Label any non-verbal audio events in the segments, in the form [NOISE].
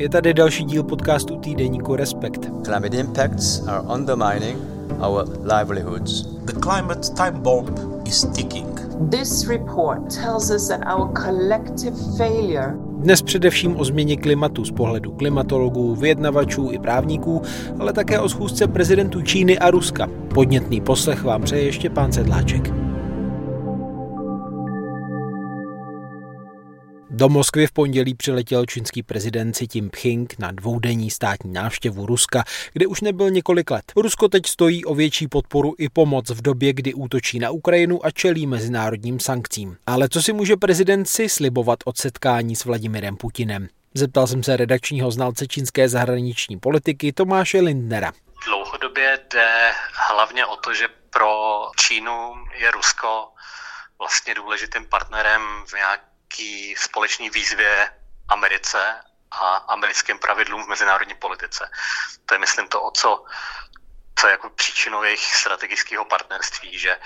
Je tady další díl podcastu týdeníku Respekt. Climate impacts are undermining our livelihoods. The climate time bomb is ticking. This report tells us that our collective failure Dnes především o změně klimatu z pohledu klimatologů, vyjednavačů i právníků, ale také o schůzce prezidentů Číny a Ruska. Podnětný poslech vám přeje ještě pán Sedláček. Do Moskvy v pondělí přiletěl čínský prezident Xi Jinping na dvoudenní státní návštěvu Ruska, kde už nebyl několik let. Rusko teď stojí o větší podporu i pomoc v době, kdy útočí na Ukrajinu a čelí mezinárodním sankcím. Ale co si může prezident si slibovat od setkání s Vladimirem Putinem? Zeptal jsem se redakčního znalce čínské zahraniční politiky Tomáše Lindnera. Dlouhodobě jde hlavně o to, že pro Čínu je Rusko vlastně důležitým partnerem v nějak nějaký společný výzvě Americe a americkým pravidlům v mezinárodní politice. To je, myslím, to, o co, co je jako příčinou jejich strategického partnerství, že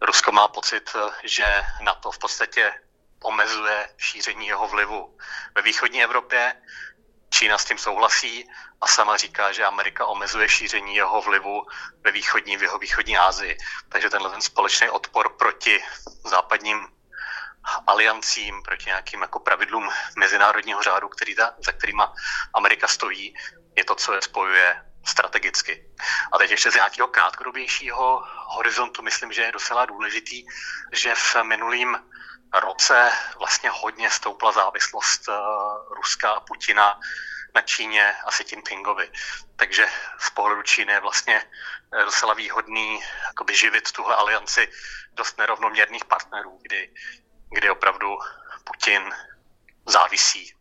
Rusko má pocit, že na to v podstatě omezuje šíření jeho vlivu ve východní Evropě. Čína s tím souhlasí a sama říká, že Amerika omezuje šíření jeho vlivu ve východní, v jeho východní Asii. Takže tenhle ten společný odpor proti západním aliancím, proti nějakým jako pravidlům mezinárodního řádu, který ta, za kterýma Amerika stojí, je to, co je spojuje strategicky. A teď ještě z nějakého krátkodobějšího horizontu myslím, že je docela důležitý, že v minulým roce vlastně hodně stoupla závislost uh, Ruska a Putina na Číně a Xi Jinpingovi. Takže z pohledu Číny je vlastně docela výhodný živit tuhle alianci dost nerovnoměrných partnerů, kdy kdy opravdu Putin závisí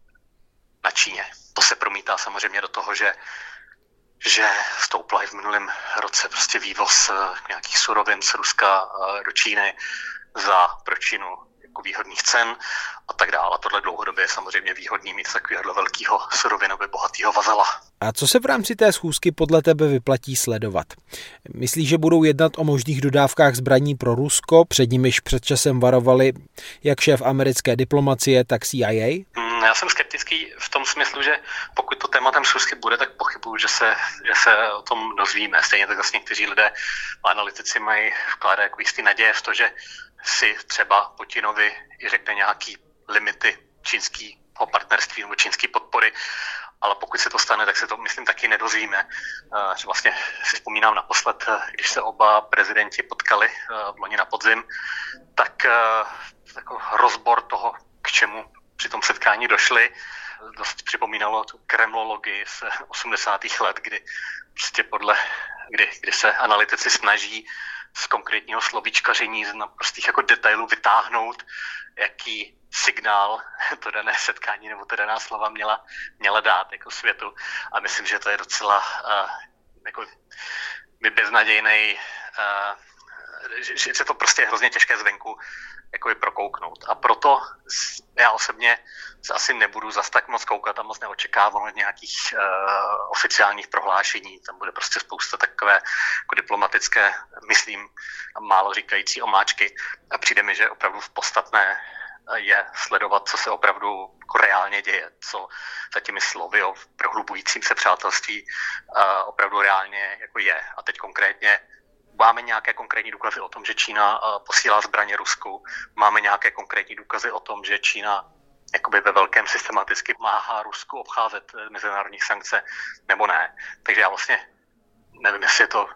na Číně. To se promítá samozřejmě do toho, že že stoupla i v minulém roce prostě vývoz eh, nějakých surovin z Ruska eh, do Číny za pro Čínu jako výhodných cen a tak dále. Tohle dlouhodobě je samozřejmě výhodný mít takového velkého surovinově bohatého vazala. A co se v rámci té schůzky podle tebe vyplatí sledovat? Myslíš, že budou jednat o možných dodávkách zbraní pro Rusko, před nimiž před časem varovali jak šéf americké diplomacie, tak CIA? Hmm, já jsem skeptický v tom smyslu, že pokud to tématem schůzky bude, tak pochybuju, že se, že se o tom dozvíme. Stejně tak vlastně někteří lidé, analytici mají vkládat jako jistý naděje v to, že si třeba Putinovi i řekne nějaký limity čínského partnerství nebo čínské podpory, ale pokud se to stane, tak se to, myslím, taky nedozvíme. Eh, že vlastně si vzpomínám naposled, eh, když se oba prezidenti potkali eh, v loni na podzim, tak jako rozbor toho, k čemu při tom setkání došli, dost připomínalo tu kremlologii z 80. let, kdy prostě podle, kdy, kdy se analytici snaží z konkrétního slovíčkaření, z naprostých jako detailů vytáhnout, jaký signál to dané setkání nebo to daná slova měla, měla dát jako světu. A myslím, že to je docela uh, jako beznadějný, uh, že, že se to prostě je hrozně těžké zvenku jako je prokouknout. A proto já osobně se asi nebudu zas tak moc koukat a moc neočekávám od nějakých uh, oficiálních prohlášení. Tam bude prostě spousta takové jako diplomatické, myslím, málo říkající omáčky. A přijde mi, že opravdu v podstatné je sledovat, co se opravdu jako reálně děje, co za těmi slovy o prohlubujícím se přátelství uh, opravdu reálně jako je. A teď konkrétně Máme nějaké konkrétní důkazy o tom, že Čína eh, posílá zbraně Rusku. Máme nějaké konkrétní důkazy o tom, že Čína jakoby ve velkém systematicky máhá Rusku obcházet eh, mezinárodní sankce, nebo ne. Takže já vlastně nevím, jestli je to,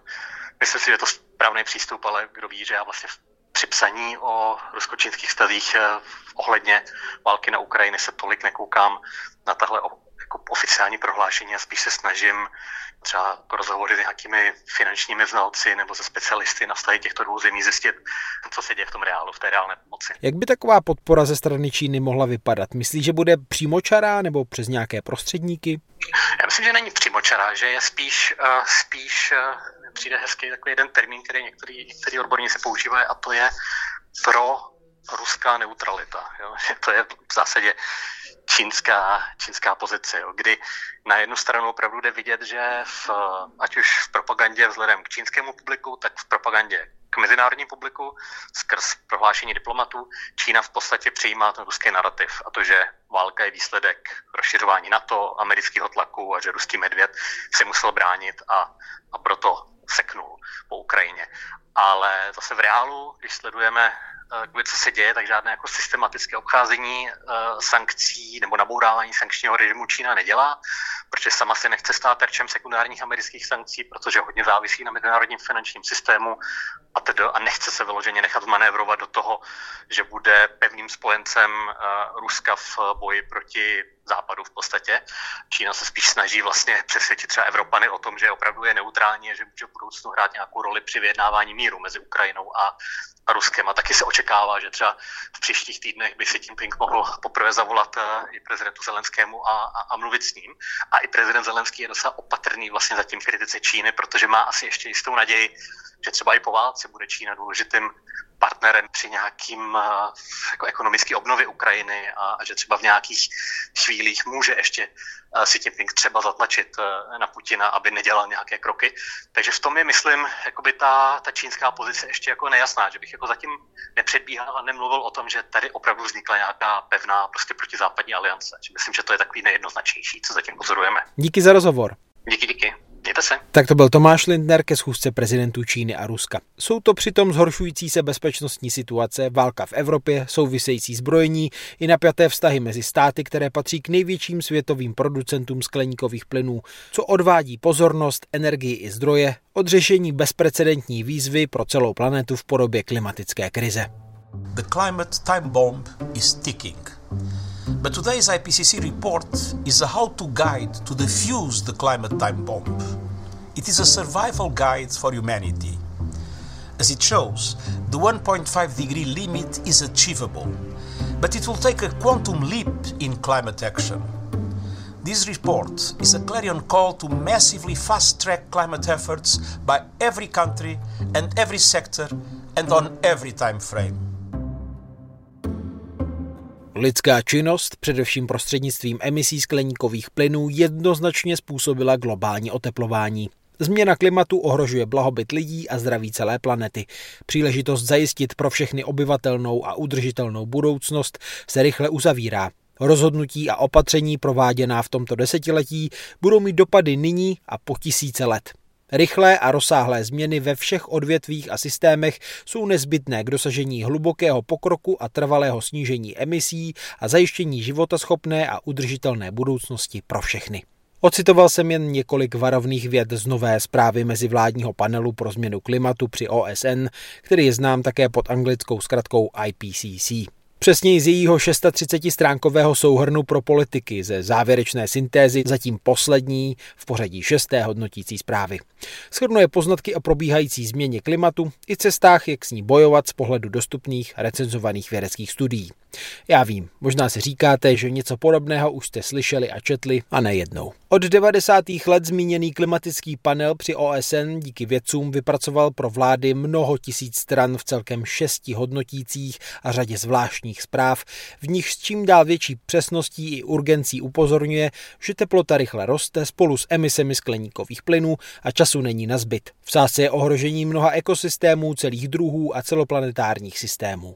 myslím si, že je to správný přístup, ale kdo ví, že já vlastně při psaní o rusko-čínských stazích eh, ohledně války na Ukrajině se tolik nekoukám na tahle jako oficiální prohlášení a spíš se snažím třeba rozhovory s nějakými finančními znalci nebo se specialisty na vztahy těchto dvou zemí zjistit, co se děje v tom reálu, v té reálné pomoci. Jak by taková podpora ze strany Číny mohla vypadat? Myslíš, že bude přímočará nebo přes nějaké prostředníky? Já myslím, že není přímočará, že je spíš, uh, spíš uh, přijde hezký takový jeden termín, který některý, některý odborníci používají a to je pro ruská neutralita. Jo? [LAUGHS] To je v zásadě čínská, čínská pozice, jo? kdy na jednu stranu opravdu jde vidět, že v, ať už v propagandě vzhledem k čínskému publiku, tak v propagandě k mezinárodní publiku skrz prohlášení diplomatů Čína v podstatě přijímá ten ruský narrativ a to, že válka je výsledek rozšiřování NATO, amerického tlaku a že ruský medvěd se musel bránit a, a proto seknul po Ukrajině. Ale zase v reálu, když sledujeme Eh, co se děje, tak žádné jako systematické obcházení uh, sankcí nebo nabourávání sankčního režimu Čína nedělá, protože sama se nechce stát terčem sekundárních amerických sankcí, protože hodně závisí na mezinárodním finančním systému a, tedy, a nechce se vyloženě nechat manévrovat do toho, že bude pevným spojencem uh, Ruska v boji proti západu v podstatě. Čína se spíš snaží vlastně přesvědčit třeba Evropany o tom, že opravdu je neutrální a že může v budoucnu hrát nějakou roli při vyjednávání míru mezi Ukrajinou a, a Ruskem. A taky se očekává, že třeba v příštích týdnech by si Jinping mohl poprvé zavolat uh, i prezidentu Zelenskému a, a, a mluvit s ním. A i prezident Zelenský je docela opatrný vlastně zatím kritice Číny, protože má asi ještě jistou naději, že třeba i po válce bude Čína důležitým partnerem při nějakým eh, jako ekonomické obnově Ukrajiny a, a že třeba v nějakých může ještě uh, Xi Jinping třeba zatlačit uh, na Putina, aby nedělal nějaké kroky. Takže v tom je, myslím, jakoby ta, ta čínská pozice ještě jako nejasná, že bych jako zatím nepředbíhal a nemluvil o tom, že tady opravdu vznikla nějaká pevná prostě protizápadní aliance. Myslím, že to je takový nejednoznačnější, co zatím pozorujeme. Díky za rozhovor. Díky, díky. Mějte se. Tak to byl Tomáš Lindner ke schůzce prezidentů Číny a Ruska. Jsou to přitom zhoršující se bezpečnostní situace, válka v Evropě, související zbrojení i napjaté vztahy mezi státy, které patří k největším světovým producentům skleníkových plynů, co odvádí pozornost, energii i zdroje od řešení bezprecedentní výzvy pro celou planetu v podobě klimatické krize. The climate time bomb is ticking. But today's IPCC report is a how to guide to defuse the climate time bomb. It is a survival guide for humanity. As it shows, the 1.5 degree limit is achievable, but it will take a quantum leap in climate action. This report is a clarion call to massively fast track climate efforts by every country and every sector and on every time frame. Lidská činnost, především prostřednictvím emisí skleníkových plynů, jednoznačně způsobila globální oteplování. Změna klimatu ohrožuje blahobyt lidí a zdraví celé planety. Příležitost zajistit pro všechny obyvatelnou a udržitelnou budoucnost se rychle uzavírá. Rozhodnutí a opatření prováděná v tomto desetiletí budou mít dopady nyní a po tisíce let. Rychlé a rozsáhlé změny ve všech odvětvích a systémech jsou nezbytné k dosažení hlubokého pokroku a trvalého snížení emisí a zajištění životaschopné a udržitelné budoucnosti pro všechny. Ocitoval jsem jen několik varovných věd z nové zprávy mezivládního panelu pro změnu klimatu při OSN, který je znám také pod anglickou zkratkou IPCC. Přesněji z jejího 630-stránkového souhrnu pro politiky ze závěrečné syntézy zatím poslední v pořadí šesté hodnotící zprávy. Shrnuje poznatky o probíhající změně klimatu i cestách, jak s ní bojovat z pohledu dostupných recenzovaných vědeckých studií. Já vím, možná si říkáte, že něco podobného už jste slyšeli a četli a nejednou. Od 90. let zmíněný klimatický panel při OSN díky vědcům vypracoval pro vlády mnoho tisíc stran v celkem šesti hodnotících a řadě zvláštních zpráv, v nich s čím dál větší přesností i urgencí upozorňuje, že teplota rychle roste spolu s emisemi skleníkových plynů a času není na zbyt. V sásce je ohrožení mnoha ekosystémů, celých druhů a celoplanetárních systémů.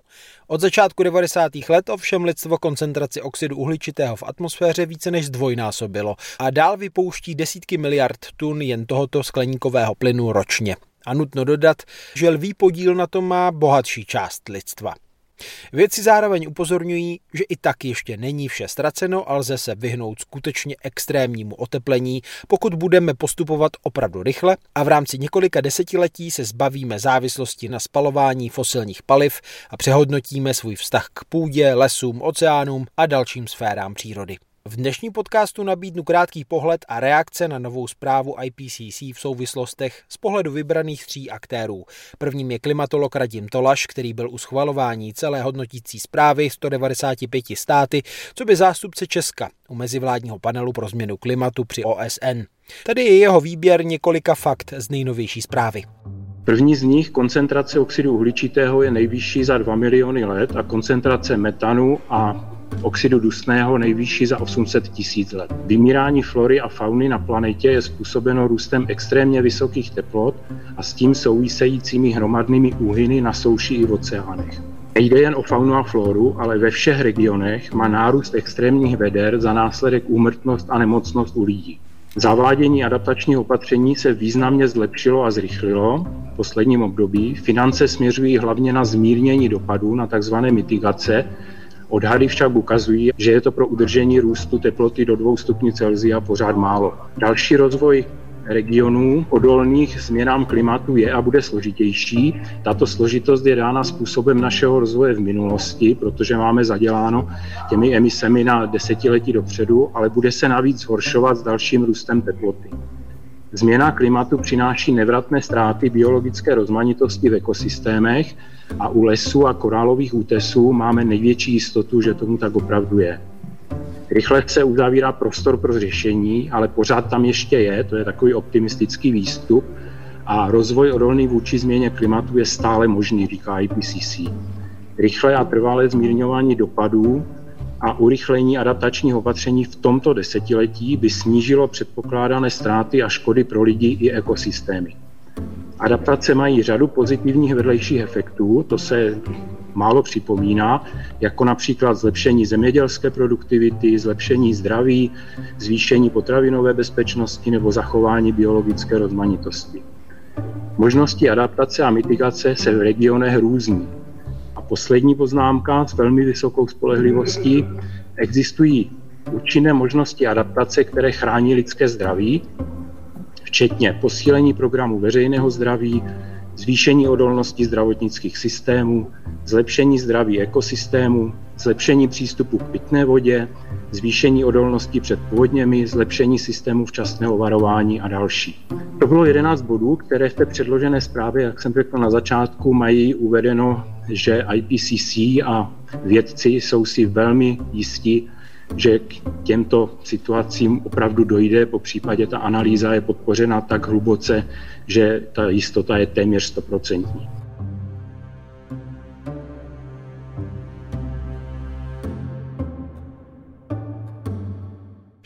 Od začátku 90. let ovšem lidstvo koncentraci oxidu uhličitého v atmosféře více než zdvojnásobilo a dál vypouští desítky miliard tun jen tohoto skleníkového plynu ročně. A nutno dodat, že lví podíl na tom má bohatší část lidstva. Vědci zároveň upozorňují, že i tak ještě není vše ztraceno a lze se vyhnout skutečně extrémnímu oteplení, pokud budeme postupovat opravdu rychle a v rámci několika desetiletí se zbavíme závislosti na spalování fosilních paliv a přehodnotíme svůj vztah k půdě, lesům, oceánům a dalším sférám přírody. V dnešním podcastu nabídnu krátký pohled a reakce na novou zprávu IPCC v souvislostech z pohledu vybraných tří aktérů. Prvním je klimatolog Radim Tolaš, který byl u schvalování celé hodnotící zprávy 195 státy, co by zástupce Česka u mezivládního panelu pro změnu klimatu při OSN. Tady je jeho výběr několika fakt z nejnovější zprávy. První z nich, koncentrace oxidu uhličitého, je nejvyšší za 2 miliony let a koncentrace metanu a oxidu dusného nejvyšší za 800 tisíc let. Vymírání flory a fauny na planetě je způsobeno růstem extrémně vysokých teplot a s tím souvisejícími hromadnými úhyny na souši i v oceánech. Nejde jen o faunu a floru, ale ve všech regionech má nárůst extrémních veder za následek úmrtnost a nemocnost u lidí. Zavádění adaptačních opatření se významně zlepšilo a zrychlilo v posledním období. Finance směřují hlavně na zmírnění dopadů, na tzv. mitigace. Odhady však ukazují, že je to pro udržení růstu teploty do 2 stupňů Celsia pořád málo. Další rozvoj regionů odolných změnám klimatu je a bude složitější. Tato složitost je dána způsobem našeho rozvoje v minulosti, protože máme zaděláno těmi emisemi na desetiletí dopředu, ale bude se navíc zhoršovat s dalším růstem teploty. Změna klimatu přináší nevratné ztráty biologické rozmanitosti v ekosystémech a u lesů a korálových útesů máme největší jistotu, že tomu tak opravdu je. Rychle se uzavírá prostor pro řešení, ale pořád tam ještě je, to je takový optimistický výstup a rozvoj odolný vůči změně klimatu je stále možný, říká IPCC. Rychlé a trvalé zmírňování dopadů a urychlení adaptačních opatření v tomto desetiletí by snížilo předpokládané ztráty a škody pro lidi i ekosystémy. Adaptace mají řadu pozitivních vedlejších efektů, to se málo připomíná, jako například zlepšení zemědělské produktivity, zlepšení zdraví, zvýšení potravinové bezpečnosti nebo zachování biologické rozmanitosti. Možnosti adaptace a mitigace se v regionech různí. Poslední poznámka s velmi vysokou spolehlivostí. Existují účinné možnosti adaptace, které chrání lidské zdraví, včetně posílení programu veřejného zdraví, zvýšení odolnosti zdravotnických systémů, zlepšení zdraví ekosystému, zlepšení přístupu k pitné vodě, zvýšení odolnosti před povodněmi, zlepšení systému včasného varování a další. To bylo 11 bodů, které v té předložené zprávě, jak jsem řekl na začátku, mají uvedeno, že IPCC a vědci jsou si velmi jistí, že k těmto situacím opravdu dojde, po případě ta analýza je podpořena tak hluboce, že ta jistota je téměř stoprocentní.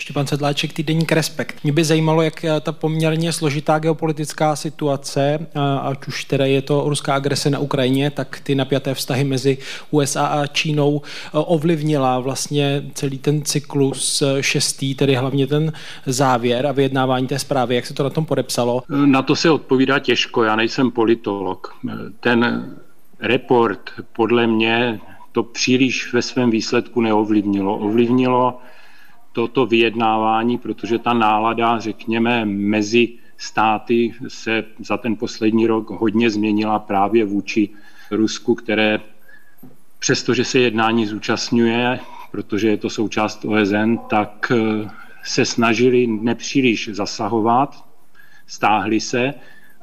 Štěpán Sedláček, týdeník Respekt. Mě by zajímalo, jak ta poměrně složitá geopolitická situace, ať už teda je to ruská agrese na Ukrajině, tak ty napjaté vztahy mezi USA a Čínou ovlivnila vlastně celý ten cyklus šestý, tedy hlavně ten závěr a vyjednávání té zprávy. Jak se to na tom podepsalo? Na to se odpovídá těžko, já nejsem politolog. Ten report podle mě to příliš ve svém výsledku neovlivnilo. Ovlivnilo toto vyjednávání, protože ta nálada, řekněme, mezi státy se za ten poslední rok hodně změnila právě vůči Rusku, které přestože se jednání zúčastňuje, protože je to součást OSN, tak eh, se snažili nepříliš zasahovat, stáhli se,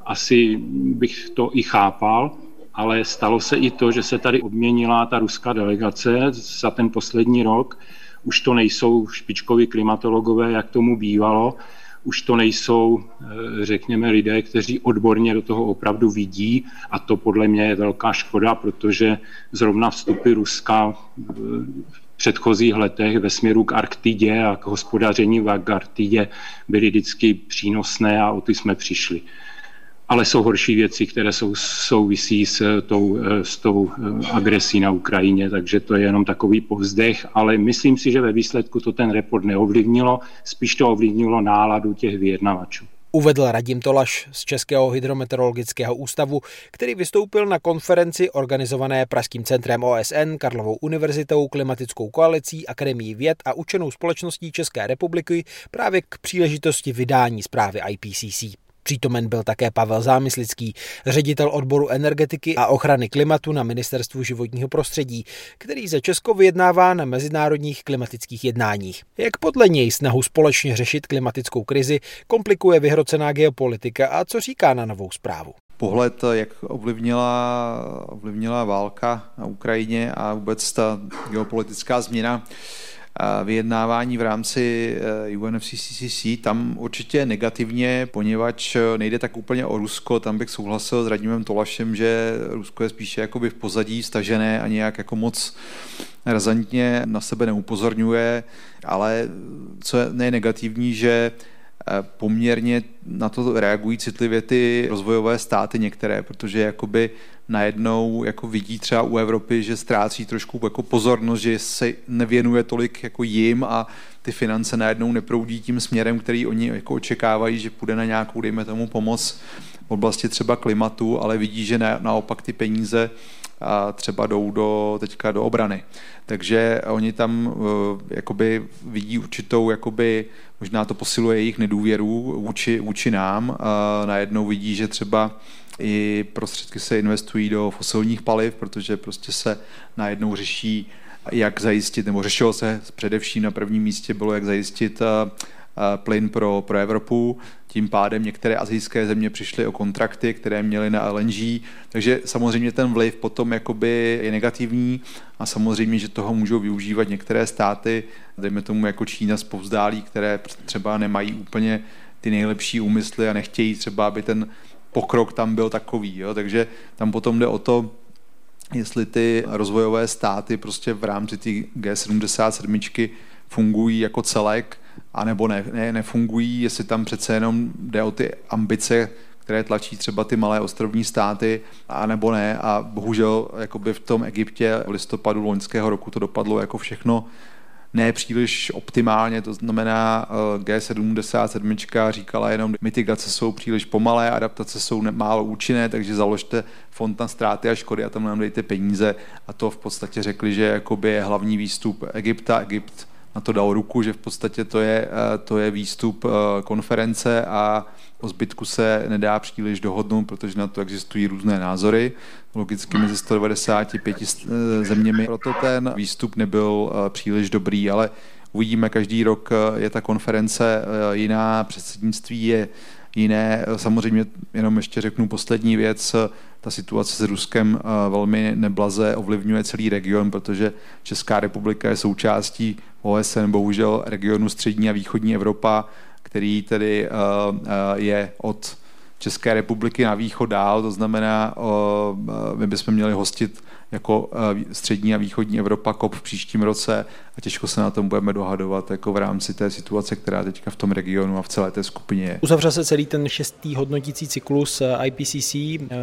asi bych to i chápal, ale stalo se i to, že se tady obměnila ta ruská delegace za ten poslední rok, už to nejsou špičkoví klimatologové, jak tomu bývalo, už to nejsou, eh, řekněme, lidé, kteří odborně do toho opravdu vidí. A to podle mě je velká škoda, protože zrovna vstupy Ruska eh, v předchozích letech ve směru k Arktidě a k hospodaření v Arktidě byly vždycky přínosné a o ty jsme přišli ale jsou horší věci, které jsou, souvisí s tou, s tou eh, agresí na Ukrajině, takže to je jenom takový povzdech, ale myslím si, že ve výsledku to ten report neovlivnilo, spíš to ovlivnilo náladu těch vyjednavačů. Uvedl Radim Tolaš z Českého hydrometeorologického ústavu, který vystoupil na konferenci organizované Pražským centrem OSN, Karlovou univerzitou, klimatickou koalicí, Akademií věd a učenou společností České republiky právě k příležitosti vydání zprávy IPCC. Přítomen byl také Pavel Zámyslický, ředitel odboru energetiky a ochrany klimatu na Ministerstvu životního prostředí, který za Česko vyjednává na mezinárodních klimatických jednáních. Jak podle něj snahu společně řešit klimatickou krizi komplikuje vyhrocená geopolitika a co říká na novou zprávu? Pohled, jak ovlivnila, ovlivnila válka na Ukrajině a vůbec ta geopolitická změna vyjednávání v rámci eh, UNFCCC, tam určitě negativně, poněvadž eh, nejde tak úplně o Rusko, tam bych souhlasil s Radimem Tolašem, že Rusko je spíše jakoby v pozadí stažené a nějak jako moc razantně na sebe neupozorňuje, ale co je nejnegativní, že poměrně na to reagují citlivě ty rozvojové státy některé, protože jakoby najednou jako vidí třeba u Evropy, že ztrácí trošku jako pozornost, že se nevěnuje tolik jako jim a ty finance najednou neproudí tím směrem, který oni jako očekávají, že půjde na nějakou, dejme tomu, pomoc v oblasti třeba klimatu, ale vidí, že na, naopak ty peníze a třeba jdou do, teďka do obrany. Takže oni tam uh, jakoby vidí určitou, jakoby, možná to posiluje jejich nedůvěru vůči, vůči nám. Uh, najednou vidí, že třeba i prostředky se investují do fosilních paliv, protože prostě se najednou řeší, jak zajistit, nebo řešilo se především na prvním místě bylo, jak zajistit uh, plyn pro, pro Evropu. Tím pádem některé azijské země přišly o kontrakty, které měly na LNG, takže samozřejmě ten vliv potom jakoby je negativní a samozřejmě, že toho můžou využívat některé státy, dejme tomu jako Čína z povzdálí, které třeba nemají úplně ty nejlepší úmysly a nechtějí třeba, aby ten pokrok tam byl takový. Jo? Takže tam potom jde o to, jestli ty rozvojové státy prostě v rámci ty G77 fungují jako celek anebo ne, ne, nefungují, jestli tam přece jenom jde o ty ambice, které tlačí třeba ty malé ostrovní státy, a nebo ne. A bohužel jakoby v tom Egyptě v listopadu loňského roku to dopadlo jako všechno ne příliš optimálně, to znamená eh, G77 říkala jenom, mitigace jsou příliš pomalé, adaptace jsou málo účinné, takže založte fond na ztráty a škody a tam nám dejte peníze a to v podstatě řekli, že jakoby je hlavní výstup Egypta. Egypt na to dal ruku, že v podstatě to je, eh, to je výstup eh, konference a o zbytku se nedá příliš dohodnout, protože na to existují různé názory, logicky mezi 195 eh, zeměmi. Proto ten výstup nebyl příliš dobrý, ale uvidíme, každý rok je ta konference jiná, předsednictví je jiné. Samozřejmě jenom ještě řeknu poslední věc, ta situace s Ruskem velmi neblaze ovlivňuje celý region, protože Česká republika je součástí OSN, bohužel regionu střední a východní Evropa, který tedy eh, eh, je od České republiky na východ dál, to znamená, eh, my bychom měli hostit jako střední a východní Evropa COP v příštím roce a těžko se na tom budeme dohadovat jako v rámci té situace, která teďka v tom regionu a v celé té skupině je. Uzavřel se celý ten šestý hodnotící cyklus IPCC,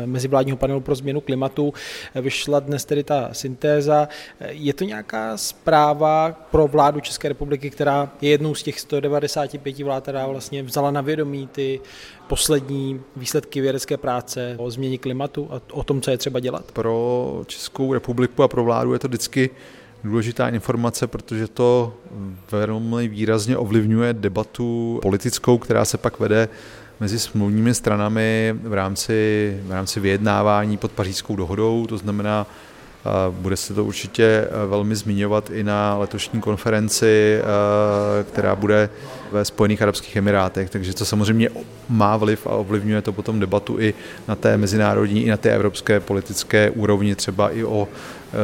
mezivládního panelu pro změnu klimatu. Vyšla dnes tedy ta syntéza. Je to nějaká zpráva pro vládu České republiky, která je jednou z těch 195 vlád, která vlastně vzala na vědomí ty poslední výsledky vědecké práce o změně klimatu a o tom, co je třeba dělat? Pro Českou republiku a pro vládu je to vždycky důležitá informace, protože to velmi výrazně ovlivňuje debatu politickou, která se pak vede mezi smluvními stranami v rámci, v rámci vyjednávání pod pařížskou dohodou, to znamená, bude se to určitě velmi zmiňovat i na letošní konferenci, která bude ve Spojených Arabských Emirátech, takže to samozřejmě má vliv a ovlivňuje to potom debatu i na té mezinárodní, i na té evropské politické úrovni, třeba i o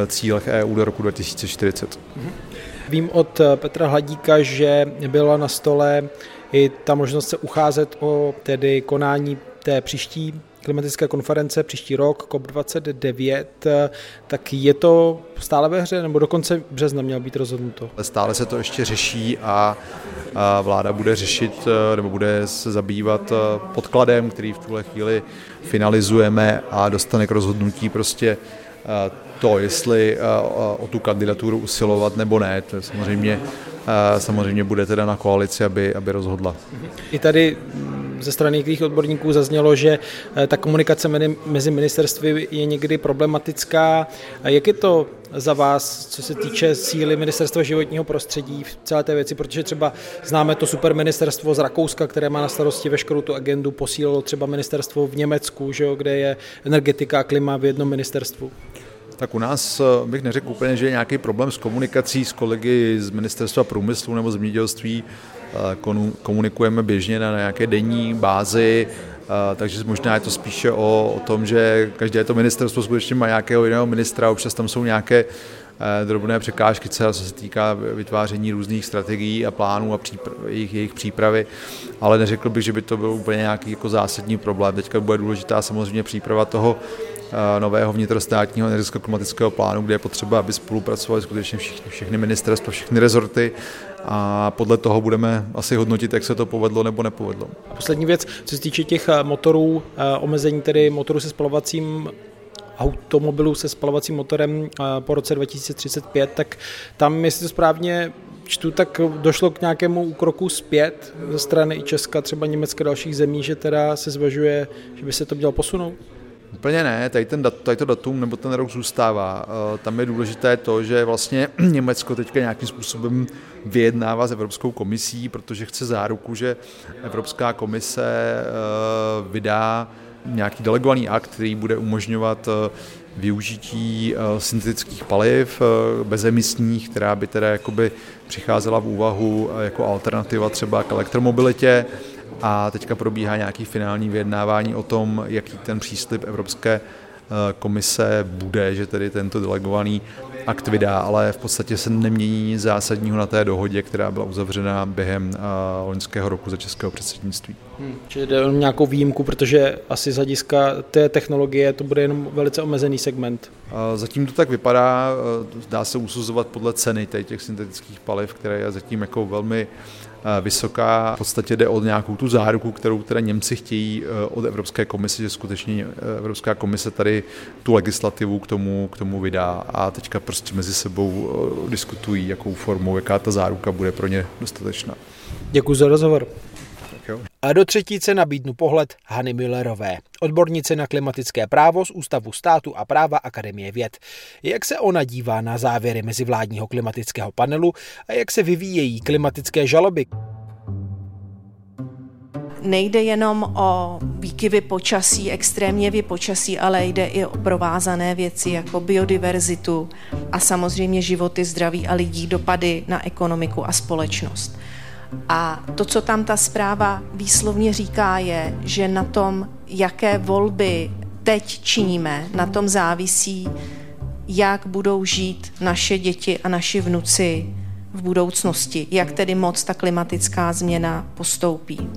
e, cílech EU do roku 2040. Vím od Petra Hladíka, že byla na stole i ta možnost se ucházet o tedy konání té příští klimatické konference příští rok, COP29, tak je to stále ve hře, nebo do konce března mělo být rozhodnuto? Stále se to ještě řeší a vláda bude řešit, nebo bude se zabývat podkladem, který v tuhle chvíli finalizujeme a dostane k rozhodnutí prostě to, jestli o tu kandidaturu usilovat nebo ne. To je samozřejmě, samozřejmě bude teda na koalici, aby, aby rozhodla. I tady ze strany některých odborníků zaznělo, že eh, ta komunikace mezi ministerstvy je někdy problematická. Jak je to za vás, co se týče síly ministerstva životního prostředí v celé té věci, protože třeba známe to super ministerstvo z Rakouska, které má na starosti veškerou tu agendu, posílilo třeba ministerstvo v Německu, že jo, kde je energetika a klima v jednom ministerstvu. Tak u nás eh, bych neřekl úplně, že je nějaký problém s komunikací s kolegy z ministerstva průmyslu nebo zemědělství. Komunikujeme běžně na nějaké denní bázi, takže možná je to spíše o, o tom, že každé to ministerstvo skutečně má nějakého jiného ministra, občas tam jsou nějaké drobné překážky, co se týká vytváření různých strategií a plánů a jejich, jejich přípravy, ale neřekl bych, že by to byl úplně nějaký jako zásadní problém. Teďka bude důležitá samozřejmě příprava toho nového vnitrostátního energeticko-klimatického plánu, kde je potřeba, aby spolupracovali skutečně všichni, všechny ministerstva, všechny rezorty a podle toho budeme asi hodnotit, jak se to povedlo nebo nepovedlo. A poslední věc, co se týče těch motorů, omezení tedy motorů se spalovacím automobilů se spalovacím motorem po roce 2035, tak tam, jestli to správně čtu, tak došlo k nějakému úkroku zpět ze strany i Česka, třeba Německa dalších zemí, že teda se zvažuje, že by se to mělo posunout? Úplně ne, tady, ten dat, tady to datum nebo ten rok zůstává. Eh, tam je důležité to, že vlastně [CLEARS THROAT] Německo teďka nějakým způsobem vyjednává s Evropskou komisí, protože chce záruku, že Evropská komise eh, vydá nějaký delegovaný akt, který bude umožňovat eh, využití syntetických paliv bezemisních, která by teda jakoby přicházela v úvahu jako alternativa třeba k elektromobilitě a teďka probíhá nějaký finální vyjednávání o tom, jaký ten příslip Evropské komise bude, že tedy tento delegovaný akt vydá, ale v podstatě se nemění nic zásadního na té dohodě, která byla uzavřena během loňského roku za českého předsednictví. Hmm, čili jde o nějakou výjimku, protože asi z hlediska té technologie to bude jenom velice omezený segment. Zatím to tak vypadá, dá se usuzovat podle ceny těch syntetických paliv, které je zatím jako velmi vysoká. V podstatě jde o nějakou tu záruku, kterou teda Němci chtějí e, od Evropské komise, že skutečně e, Evropská komise tady tu legislativu k tomu, k tomu vydá a teďka prostě mezi sebou diskutují, jakou formou, jaká ta záruka bude pro ně dostatečná. Děkuji za rozhovor. A do třetíce nabídnu pohled Hany Millerové, odbornice na klimatické právo z Ústavu státu a práva Akademie věd. Jak se ona dívá na závěry mezivládního klimatického panelu a jak se vyvíjejí klimatické žaloby? nejde jenom o výkyvy počasí, extrémně počasí, ale jde i o provázané věci jako biodiverzitu a samozřejmě životy, zdraví a lidí, dopady na ekonomiku a společnost. A to, co tam ta zpráva výslovně říká, je, že na tom, jaké volby teď činíme, na tom závisí, jak budou žít naše děti a naši vnuci v budoucnosti, jak tedy moc ta klimatická změna postoupí.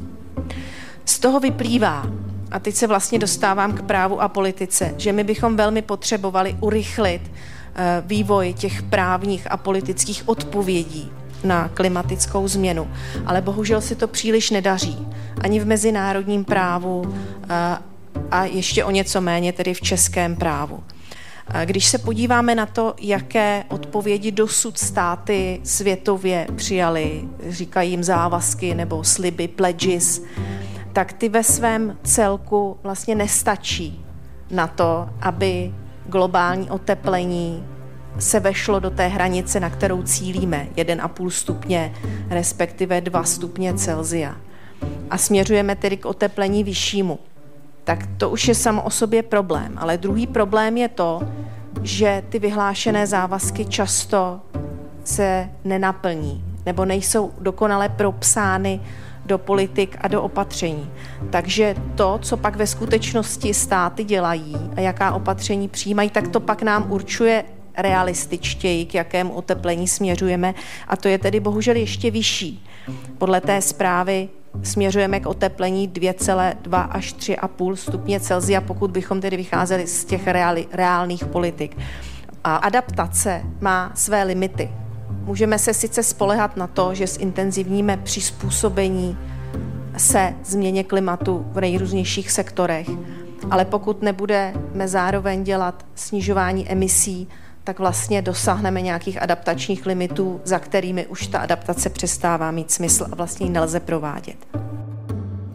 Z toho vyplývá, a teď se vlastně dostávám k právu a politice, že my bychom velmi potřebovali urychlit eh, vývoj těch právních a politických odpovědí na klimatickou změnu. Ale bohužel se to příliš nedaří. Ani v mezinárodním právu eh, a ještě o něco méně tedy v českém právu. Eh, když se podíváme na to, jaké odpovědi dosud státy světově přijali, říkají jim závazky nebo sliby, pledges, tak ty ve svém celku vlastně nestačí na to, aby globální oteplení se vešlo do té hranice, na kterou cílíme, 1,5 stupně, respektive 2 stupně Celzia. A směřujeme tedy k oteplení vyššímu. Tak to už je samo o sobě problém. Ale druhý problém je to, že ty vyhlášené závazky často se nenaplní nebo nejsou dokonale propsány do politik a do opatření. Takže to, co pak ve skutečnosti státy dělají a jaká opatření přijímají, tak to pak nám určuje realističtěji, k jakému oteplení směřujeme a to je tedy bohužel ještě vyšší. Podle té zprávy směřujeme k oteplení 2,2 až 3,5 stupně Celsia, pokud bychom tedy vycházeli z těch reali, reálných politik. A adaptace má své limity. Můžeme se sice spolehat na to, že zintenzivníme přizpůsobení se změně klimatu v nejrůznějších sektorech, ale pokud nebudeme zároveň dělat snižování emisí tak vlastně dosáhneme nějakých adaptačních limitů, za kterými už ta adaptace přestává mít smysl a vlastně ji nelze provádět.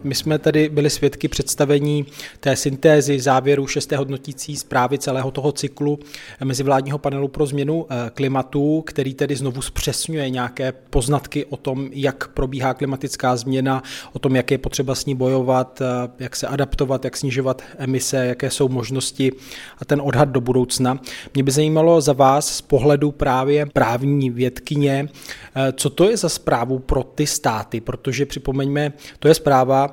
My jsme tady byli svědky představení té syntézy závěru šesté hodnotící zprávy celého toho cyklu mezivládního panelu pro změnu eh, klimatu, který tedy znovu zpřesňuje nějaké poznatky o tom, jak probíhá klimatická změna, o tom, jak je potřeba s ní bojovat, eh, jak se adaptovat, jak snižovat emise, jaké jsou možnosti a ten odhad do budoucna. Mě by zajímalo za vás z pohledu právě právní vědkyně, eh, co to je za zprávu pro ty státy, protože připomeňme, to je zpráva,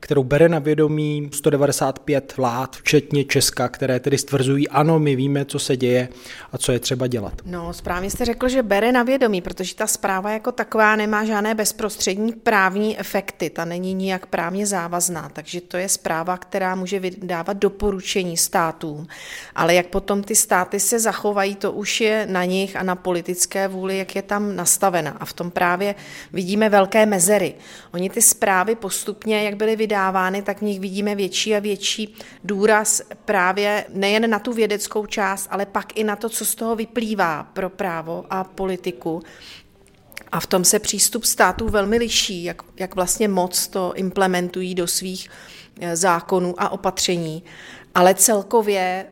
kterou bere na vědomí 195 vlád, včetně Česka, které tedy stvrzují, ano, my víme, co se děje a co je třeba dělat. No, správně jste řekl, že bere na vědomí, protože ta zpráva jako taková nemá žádné bezprostřední právní efekty, ta není nijak právně závazná, takže to je zpráva, která může vydávat doporučení státům. Ale jak potom ty státy se zachovají, to už je na nich a na politické vůli, jak je tam nastavena. A v tom právě vidíme velké mezery. Oni ty zprávy postupně, jak byly vydávány, tak v nich vidíme větší a větší důraz právě nejen na tu vědeckou část, ale pak i na to, co z toho vyplývá pro právo a politiku. A v tom se přístup států velmi liší, jak, jak vlastně moc to implementují do svých eh, zákonů a opatření. Ale celkově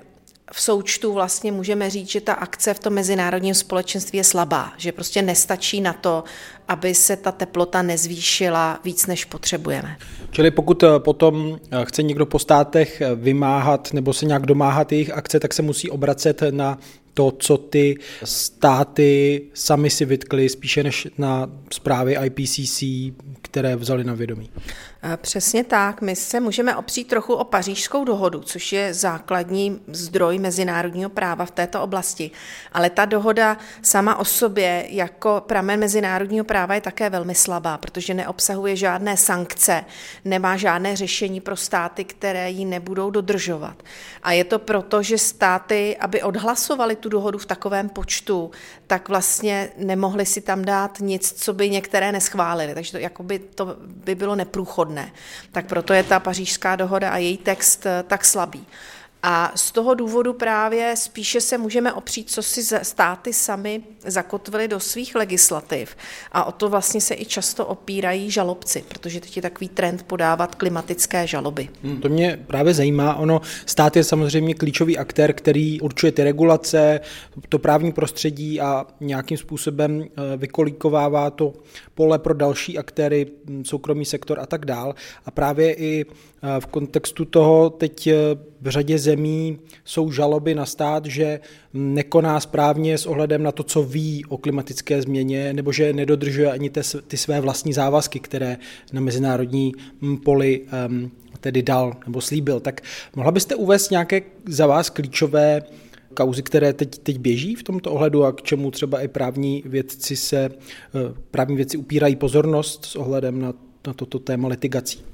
v součtu vlastně můžeme říct, že ta akce v tom mezinárodním společenství je slabá, že prostě nestačí na to, aby se ta teplota nezvýšila víc, než potřebujeme. Čili pokud eh, potom eh, chce někdo po státech eh, vymáhat nebo se nějak domáhat jejich akce, tak se musí obracet na to, co ty státy sami si vytkly, spíše než na zprávy IPCC, které vzali na vědomí. Přesně tak. My se můžeme opřít trochu o pařížskou dohodu, což je základní zdroj mezinárodního práva v této oblasti. Ale ta dohoda sama o sobě jako pramen mezinárodního práva je také velmi slabá, protože neobsahuje žádné sankce, nemá žádné řešení pro státy, které ji nebudou dodržovat. A je to proto, že státy, aby odhlasovali tu dohodu v takovém počtu, tak vlastně nemohli si tam dát nic, co by některé neschválili. Takže to, jakoby, to by bylo neprůchodné. Tak proto je ta pařížská dohoda a její text eh, tak slabý. A z toho důvodu právě spíše se můžeme opřít, co si státy sami zakotvili do svých legislativ. A o to vlastně se i často opírají žalobci, protože teď je takový trend podávat klimatické žaloby. Hmm, to mě právě zajímá. Ono, stát je samozřejmě klíčový aktér, který určuje ty regulace, to právní prostředí a nějakým způsobem eh, vykolíkovává to pole pro další aktéry, hm, soukromý sektor a tak dál. A právě i eh, v kontextu toho teď eh, v řadě zemí jsou žaloby na stát, že nekoná správně s ohledem na to, co ví o klimatické změně, nebo že nedodržuje ani ty své vlastní závazky, které na mezinárodní poli um, tedy dal nebo slíbil. Tak mohla byste uvést nějaké za vás klíčové kauzy, které teď, teď běží v tomto ohledu a k čemu třeba i právní vědci se, eh, právní věci upírají pozornost s ohledem na, na toto téma litigací?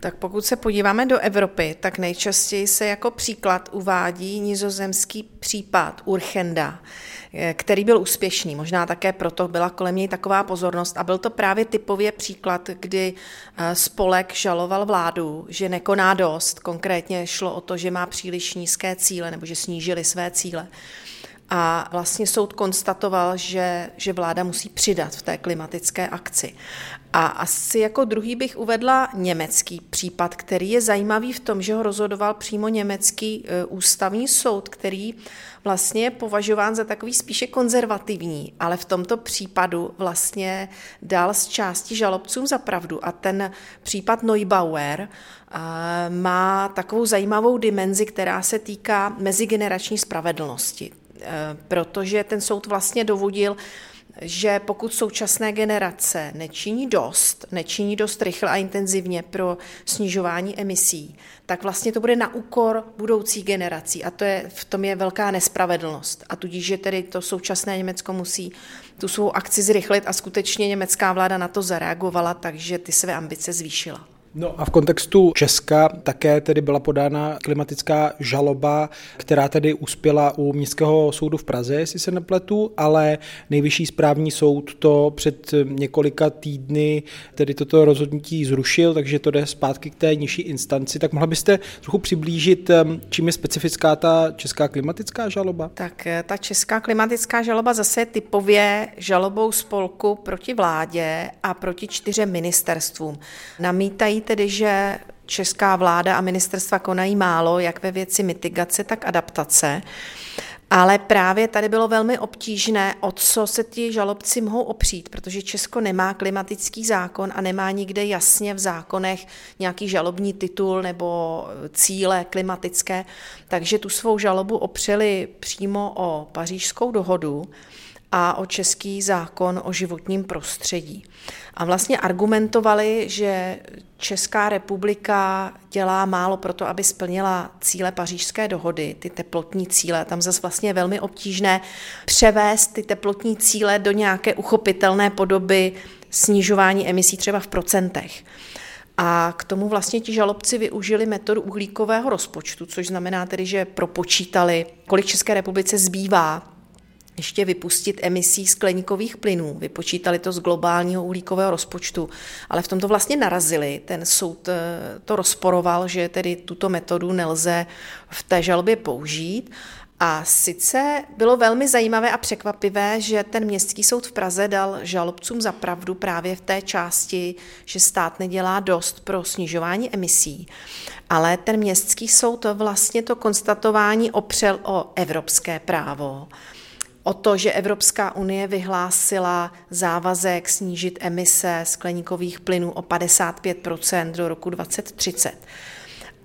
Tak pokud se podíváme do Evropy, tak nejčastěji se jako příklad uvádí nizozemský případ Urchenda, eh, který byl úspěšný. Možná také proto byla kolem něj taková pozornost. A byl to právě typově příklad, kdy eh, spolek žaloval vládu, že nekoná dost. Konkrétně šlo o to, že má příliš nízké cíle nebo že snížili své cíle. A vlastně soud konstatoval, že, že vláda musí přidat v té klimatické akci. A asi jako druhý bych uvedla německý případ, který je zajímavý v tom, že ho rozhodoval přímo německý e, ústavní soud, který vlastně je považován za takový spíše konzervativní, ale v tomto případu vlastně dal z části žalobcům za pravdu. A ten případ Neubauer e, má takovou zajímavou dimenzi, která se týká mezigenerační spravedlnosti. E, protože ten soud vlastně dovodil, že pokud současné generace nečiní dost, nečiní dost rychle a intenzivně pro snižování emisí, tak vlastně to bude na úkor budoucí generací a to je, v tom je velká nespravedlnost. A tudíž, že tedy to současné Německo musí tu svou akci zrychlit a skutečně německá vláda na to zareagovala, takže ty své ambice zvýšila. No a v kontextu Česka také tedy byla podána klimatická žaloba, která tedy uspěla u Městského soudu v Praze, jestli se nepletu, ale nejvyšší správní soud to před několika týdny tedy toto rozhodnutí zrušil, takže to jde zpátky k té nižší instanci. Tak mohla byste trochu přiblížit, čím je specifická ta česká klimatická žaloba? Tak eh, ta česká klimatická žaloba zase je typově žalobou spolku proti vládě a proti čtyřem ministerstvům. Namítají tedy, že česká vláda a ministerstva konají málo, jak ve věci mitigace, tak adaptace. Ale právě tady bylo velmi obtížné, o co se ti žalobci mohou opřít, protože Česko nemá klimatický zákon a nemá nikde jasně v zákonech nějaký žalobní titul nebo cíle klimatické, takže tu svou žalobu opřeli přímo o pařížskou dohodu a o český zákon o životním prostředí. A vlastně argumentovali, že Česká republika dělá málo pro to, aby splnila cíle pařížské dohody, ty teplotní cíle. Tam zase vlastně je velmi obtížné převést ty teplotní cíle do nějaké uchopitelné podoby snižování emisí třeba v procentech. A k tomu vlastně ti žalobci využili metodu uhlíkového rozpočtu, což znamená tedy, že propočítali, kolik České republice zbývá ještě vypustit emisí skleníkových plynů. Vypočítali to z globálního uhlíkového rozpočtu, ale v tom to vlastně narazili. Ten soud eh, to rozporoval, že tedy tuto metodu nelze v té žalobě použít. A sice bylo velmi zajímavé a překvapivé, že ten městský soud v Praze dal žalobcům za pravdu právě v té části, že stát nedělá dost pro snižování emisí. Ale ten městský soud vlastně to konstatování opřel o evropské právo o to, že Evropská unie vyhlásila závazek snížit emise skleníkových plynů o 55% do roku 2030.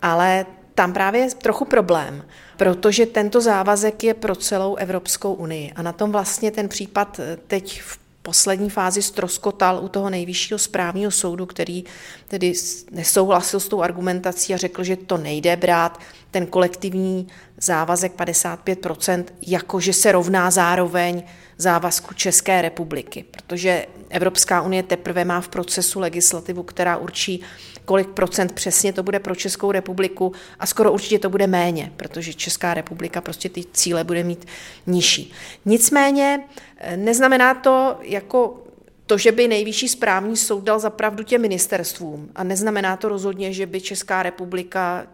Ale tam právě je trochu problém, protože tento závazek je pro celou Evropskou unii. A na tom vlastně ten případ teď v poslední fázi stroskotal u toho nejvyššího správního soudu, který tedy nesouhlasil s tou argumentací a řekl, že to nejde brát. Ten kolektivní závazek 55%, jakože se rovná zároveň závazku České republiky, protože Evropská unie teprve má v procesu legislativu, která určí, kolik procent přesně to bude pro Českou republiku a skoro určitě to bude méně, protože Česká republika prostě ty cíle bude mít nižší. Nicméně eh, neznamená to jako to, že by nejvyšší správní soud dal zapravdu těm ministerstvům a neznamená to rozhodně, že by Česká republika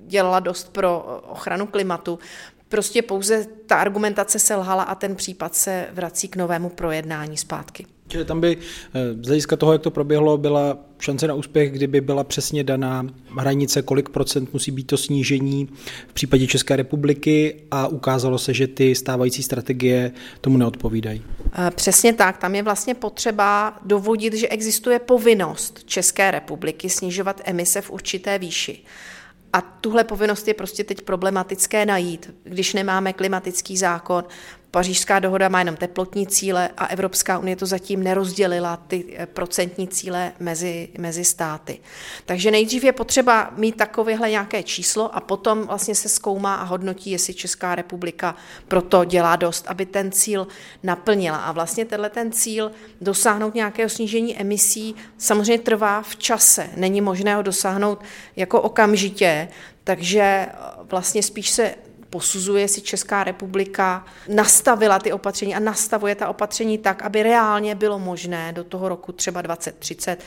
dělala dost pro ochranu klimatu. Prostě pouze ta argumentace selhala a ten případ se vrací k novému projednání zpátky. Čili tam by eh, z hlediska toho, jak to proběhlo, byla šance na úspěch, kdyby byla přesně daná hranice, kolik procent musí být to snížení v případě České republiky a ukázalo se, že ty stávající strategie tomu neodpovídají. Eh, přesně tak, tam je vlastně potřeba dovodit, že existuje povinnost České republiky snižovat emise v určité výši. A tuhle povinnost je prostě teď problematické najít, když nemáme klimatický zákon, Pařížská dohoda má jenom teplotní cíle a Evropská unie to zatím nerozdělila ty eh, procentní cíle mezi, mezi státy. Takže nejdřív je potřeba mít takovéhle nějaké číslo a potom vlastně se zkoumá a hodnotí, jestli Česká republika proto dělá dost, aby ten cíl naplnila. A vlastně tenhle ten cíl dosáhnout nějakého snížení emisí samozřejmě trvá v čase. Není možné ho dosáhnout jako okamžitě, takže eh, vlastně spíš se posuzuje si Česká republika nastavila ty opatření a nastavuje ta opatření tak, aby reálně bylo možné do toho roku třeba 2030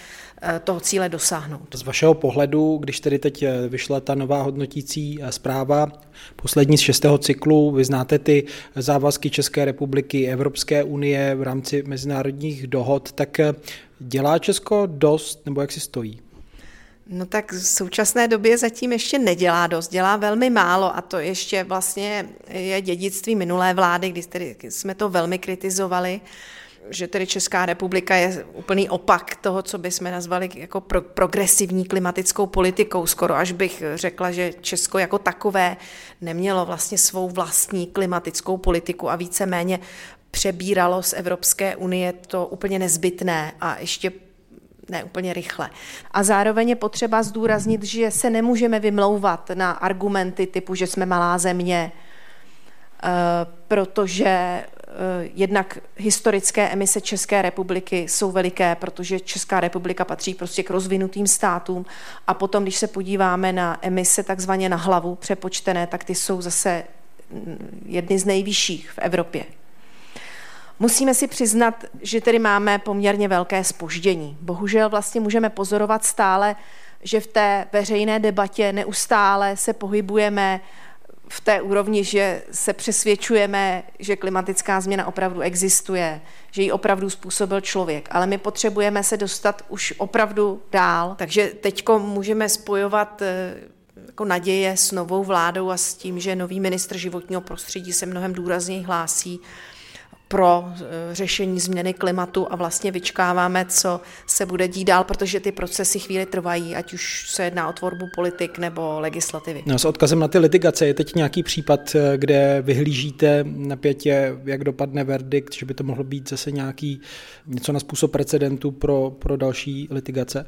eh, toho cíle dosáhnout. Z vašeho pohledu, když tedy teď eh, vyšla ta nová hodnotící eh, zpráva, poslední z šestého cyklu, vy znáte ty závazky České republiky, Evropské unie v rámci mezinárodních dohod, tak dělá Česko dost, nebo jak si stojí? No tak v současné době zatím ještě nedělá dost, dělá velmi málo a to ještě vlastně je dědictví minulé vlády, kdy jsme to velmi kritizovali, že tedy Česká republika je úplný opak toho, co bychom nazvali jako pro, progresivní klimatickou politikou. Skoro až bych řekla, že Česko jako takové nemělo vlastně svou vlastní klimatickou politiku a víceméně přebíralo z Evropské unie to úplně nezbytné a ještě ne úplně rychle. A zároveň je potřeba zdůraznit, že se nemůžeme vymlouvat na argumenty typu, že jsme malá země, eh, protože eh, jednak historické emise České republiky jsou veliké, protože Česká republika patří prostě k rozvinutým státům a potom, když se podíváme na emise takzvaně na hlavu přepočtené, tak ty jsou zase mm, jedny z nejvyšších v Evropě. Musíme si přiznat, že tedy máme poměrně velké spoždění. Bohužel vlastně můžeme pozorovat stále, že v té veřejné debatě neustále se pohybujeme v té úrovni, že se přesvědčujeme, že klimatická změna opravdu existuje, že ji opravdu způsobil člověk. Ale my potřebujeme se dostat už opravdu dál. Takže teď můžeme spojovat eh, jako naděje s novou vládou a s tím, že nový ministr životního prostředí se mnohem důrazněji hlásí pro eh, řešení změny klimatu a vlastně vyčkáváme, co se bude dít dál, protože ty procesy chvíli trvají, ať už se jedná o tvorbu politik nebo legislativy. No, s odkazem na ty litigace je teď nějaký případ, eh, kde vyhlížíte napětě, jak dopadne verdikt, že by to mohlo být zase nějaký něco na způsob precedentu pro, pro další litigace?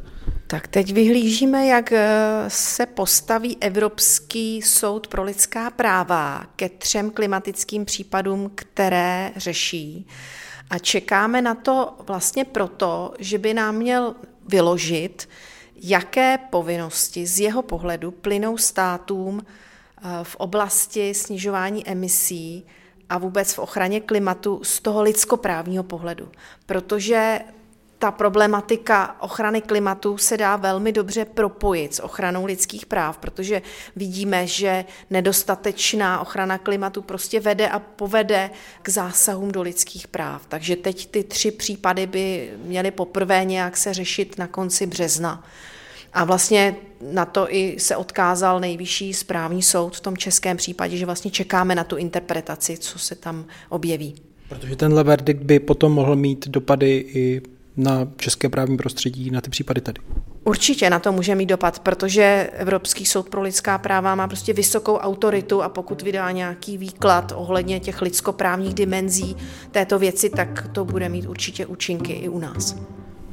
Tak teď vyhlížíme, jak eh, se postaví Evropský soud pro lidská práva ke třem klimatickým případům, které řeší. A čekáme na to vlastně proto, že by nám měl vyložit, jaké povinnosti z jeho pohledu plynou státům eh, v oblasti snižování emisí a vůbec v ochraně klimatu z toho lidskoprávního pohledu. Protože ta problematika ochrany klimatu se dá velmi dobře propojit s ochranou lidských práv, protože vidíme, že nedostatečná ochrana klimatu prostě vede a povede k zásahům do lidských práv. Takže teď ty tři případy by měly poprvé nějak se řešit na konci března. A vlastně na to i se odkázal nejvyšší správní soud v tom českém případě, že vlastně čekáme na tu interpretaci, co se tam objeví. Protože tenhle verdikt by potom mohl mít dopady i na české právní prostředí, na ty případy tady? Určitě na to může mít dopad, protože Evropský soud pro lidská práva má prostě vysokou autoritu a pokud vydá nějaký výklad ohledně těch lidskoprávních dimenzí této věci, tak to bude mít určitě účinky i u nás.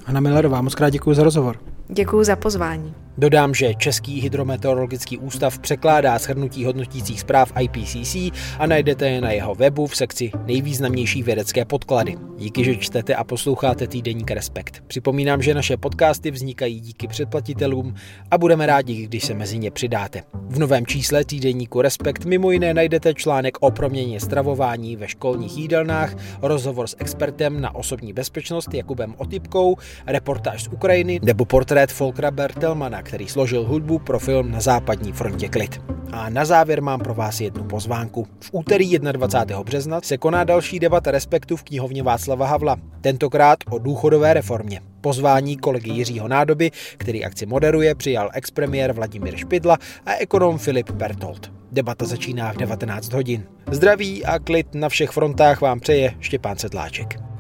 Anna Millerová, moc krát děkuji za rozhovor. Děkuji za pozvání. Dodám, že Český hydrometeorologický ústav překládá shrnutí hodnotících zpráv IPCC a najdete je na jeho webu v sekci nejvýznamnější vědecké podklady. Díky, že čtete a posloucháte týdeník Respekt. Připomínám, že naše podcasty vznikají díky předplatitelům a budeme rádi, když se mezi ně přidáte. V novém čísle týdeníku Respekt mimo jiné najdete článek o proměně stravování ve školních jídelnách, rozhovor s expertem na osobní bezpečnost Jakubem Otypkou, reportáž z Ukrajiny nebo portrét Volkra Bertelmana, který složil hudbu pro film Na západní frontě klid. A na závěr mám pro vás jednu pozvánku. V úterý 21. března se koná další debata Respektu v knihovně Václava Havla. Tentokrát o důchodové reformě. Pozvání kolegy Jiřího Nádoby, který akci moderuje, přijal expremiér Vladimír Špidla a ekonom Filip Bertolt. Debata začíná v 19 hodin. Zdraví a klid na všech frontách vám přeje Štěpán Sedláček.